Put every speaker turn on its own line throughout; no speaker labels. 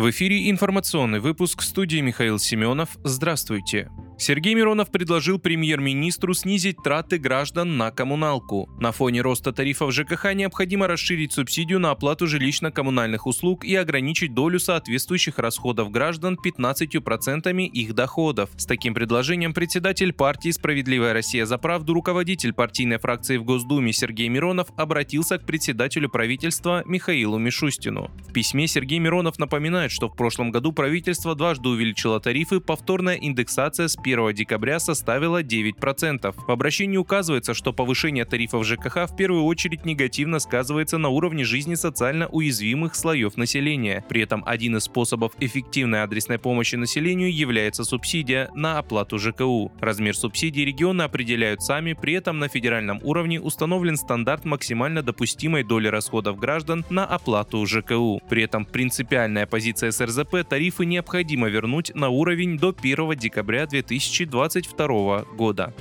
В эфире информационный выпуск студии Михаил Семенов. Здравствуйте. Сергей Миронов предложил премьер-министру снизить траты граждан на коммуналку. На фоне роста тарифов ЖКХ необходимо расширить субсидию на оплату жилищно-коммунальных услуг и ограничить долю соответствующих расходов граждан 15% их доходов. С таким предложением председатель партии «Справедливая Россия за правду», руководитель партийной фракции в Госдуме Сергей Миронов обратился к председателю правительства Михаилу Мишустину. В письме Сергей Миронов напоминает, что в прошлом году правительство дважды увеличило тарифы, повторная индексация с 1 декабря составила 9%. В обращении указывается, что повышение тарифов ЖКХ в первую очередь негативно сказывается на уровне жизни социально уязвимых слоев населения. При этом один из способов эффективной адресной помощи населению является субсидия на оплату ЖКУ. Размер субсидий регионы определяют сами, при этом на федеральном уровне установлен стандарт максимально допустимой доли расходов граждан на оплату ЖКУ. При этом принципиальная позиция СРЗП тарифы необходимо вернуть на уровень до 1 декабря 2020 2022 года.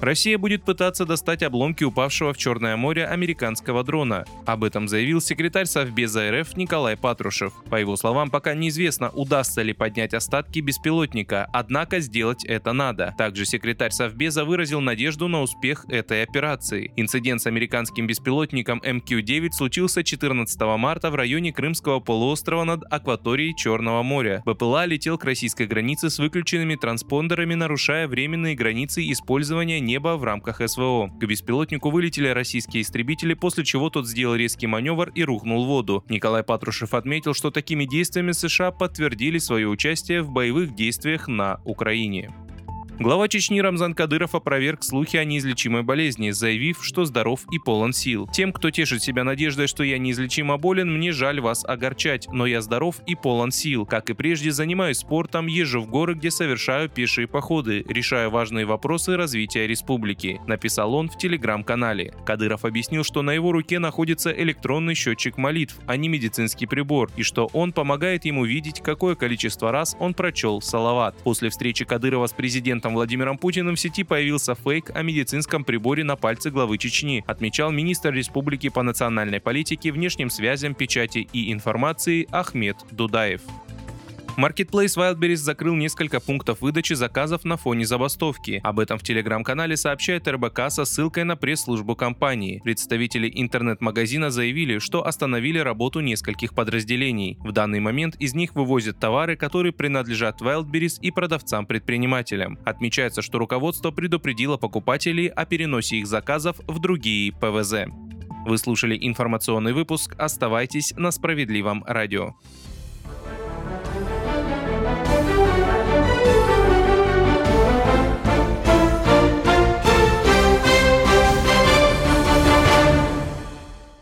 Россия будет пытаться достать обломки упавшего в Черное море американского дрона. Об этом заявил секретарь Совбеза РФ Николай Патрушев. По его словам, пока неизвестно, удастся ли поднять остатки беспилотника, однако сделать это надо. Также секретарь Совбеза выразил надежду на успех этой операции. Инцидент с американским беспилотником МК-9 случился 14 марта в районе Крымского полуострова над акваторией Черного моря. БПЛА летел к российской границе с выключенными транспондерами, нарушая временные границы использования неба в рамках СВО. К беспилотнику вылетели российские истребители, после чего тот сделал резкий маневр и рухнул в воду. Николай Патрушев отметил, что такими действиями США подтвердили свое участие в боевых действиях на Украине. Глава Чечни Рамзан Кадыров опроверг слухи о неизлечимой болезни, заявив, что здоров и полон сил. Тем, кто тешит себя надеждой, что я неизлечимо болен, мне жаль вас огорчать, но я здоров и полон сил. Как и прежде, занимаюсь спортом, езжу в горы, где совершаю пешие походы, решаю важные вопросы развития республики, написал он в телеграм-канале. Кадыров объяснил, что на его руке находится электронный счетчик молитв, а не медицинский прибор, и что он помогает ему видеть, какое количество раз он прочел салават. После встречи Кадырова с президентом президентом Владимиром Путиным в сети появился фейк о медицинском приборе на пальце главы Чечни, отмечал министр республики по национальной политике, внешним связям, печати и информации Ахмед Дудаев. Marketplace Wildberries закрыл несколько пунктов выдачи заказов на фоне забастовки. Об этом в телеграм-канале сообщает РБК со ссылкой на пресс-службу компании. Представители интернет-магазина заявили, что остановили работу нескольких подразделений. В данный момент из них вывозят товары, которые принадлежат Wildberries и продавцам-предпринимателям. Отмечается, что руководство предупредило покупателей о переносе их заказов в другие ПВЗ. Вы слушали информационный выпуск. Оставайтесь на справедливом радио.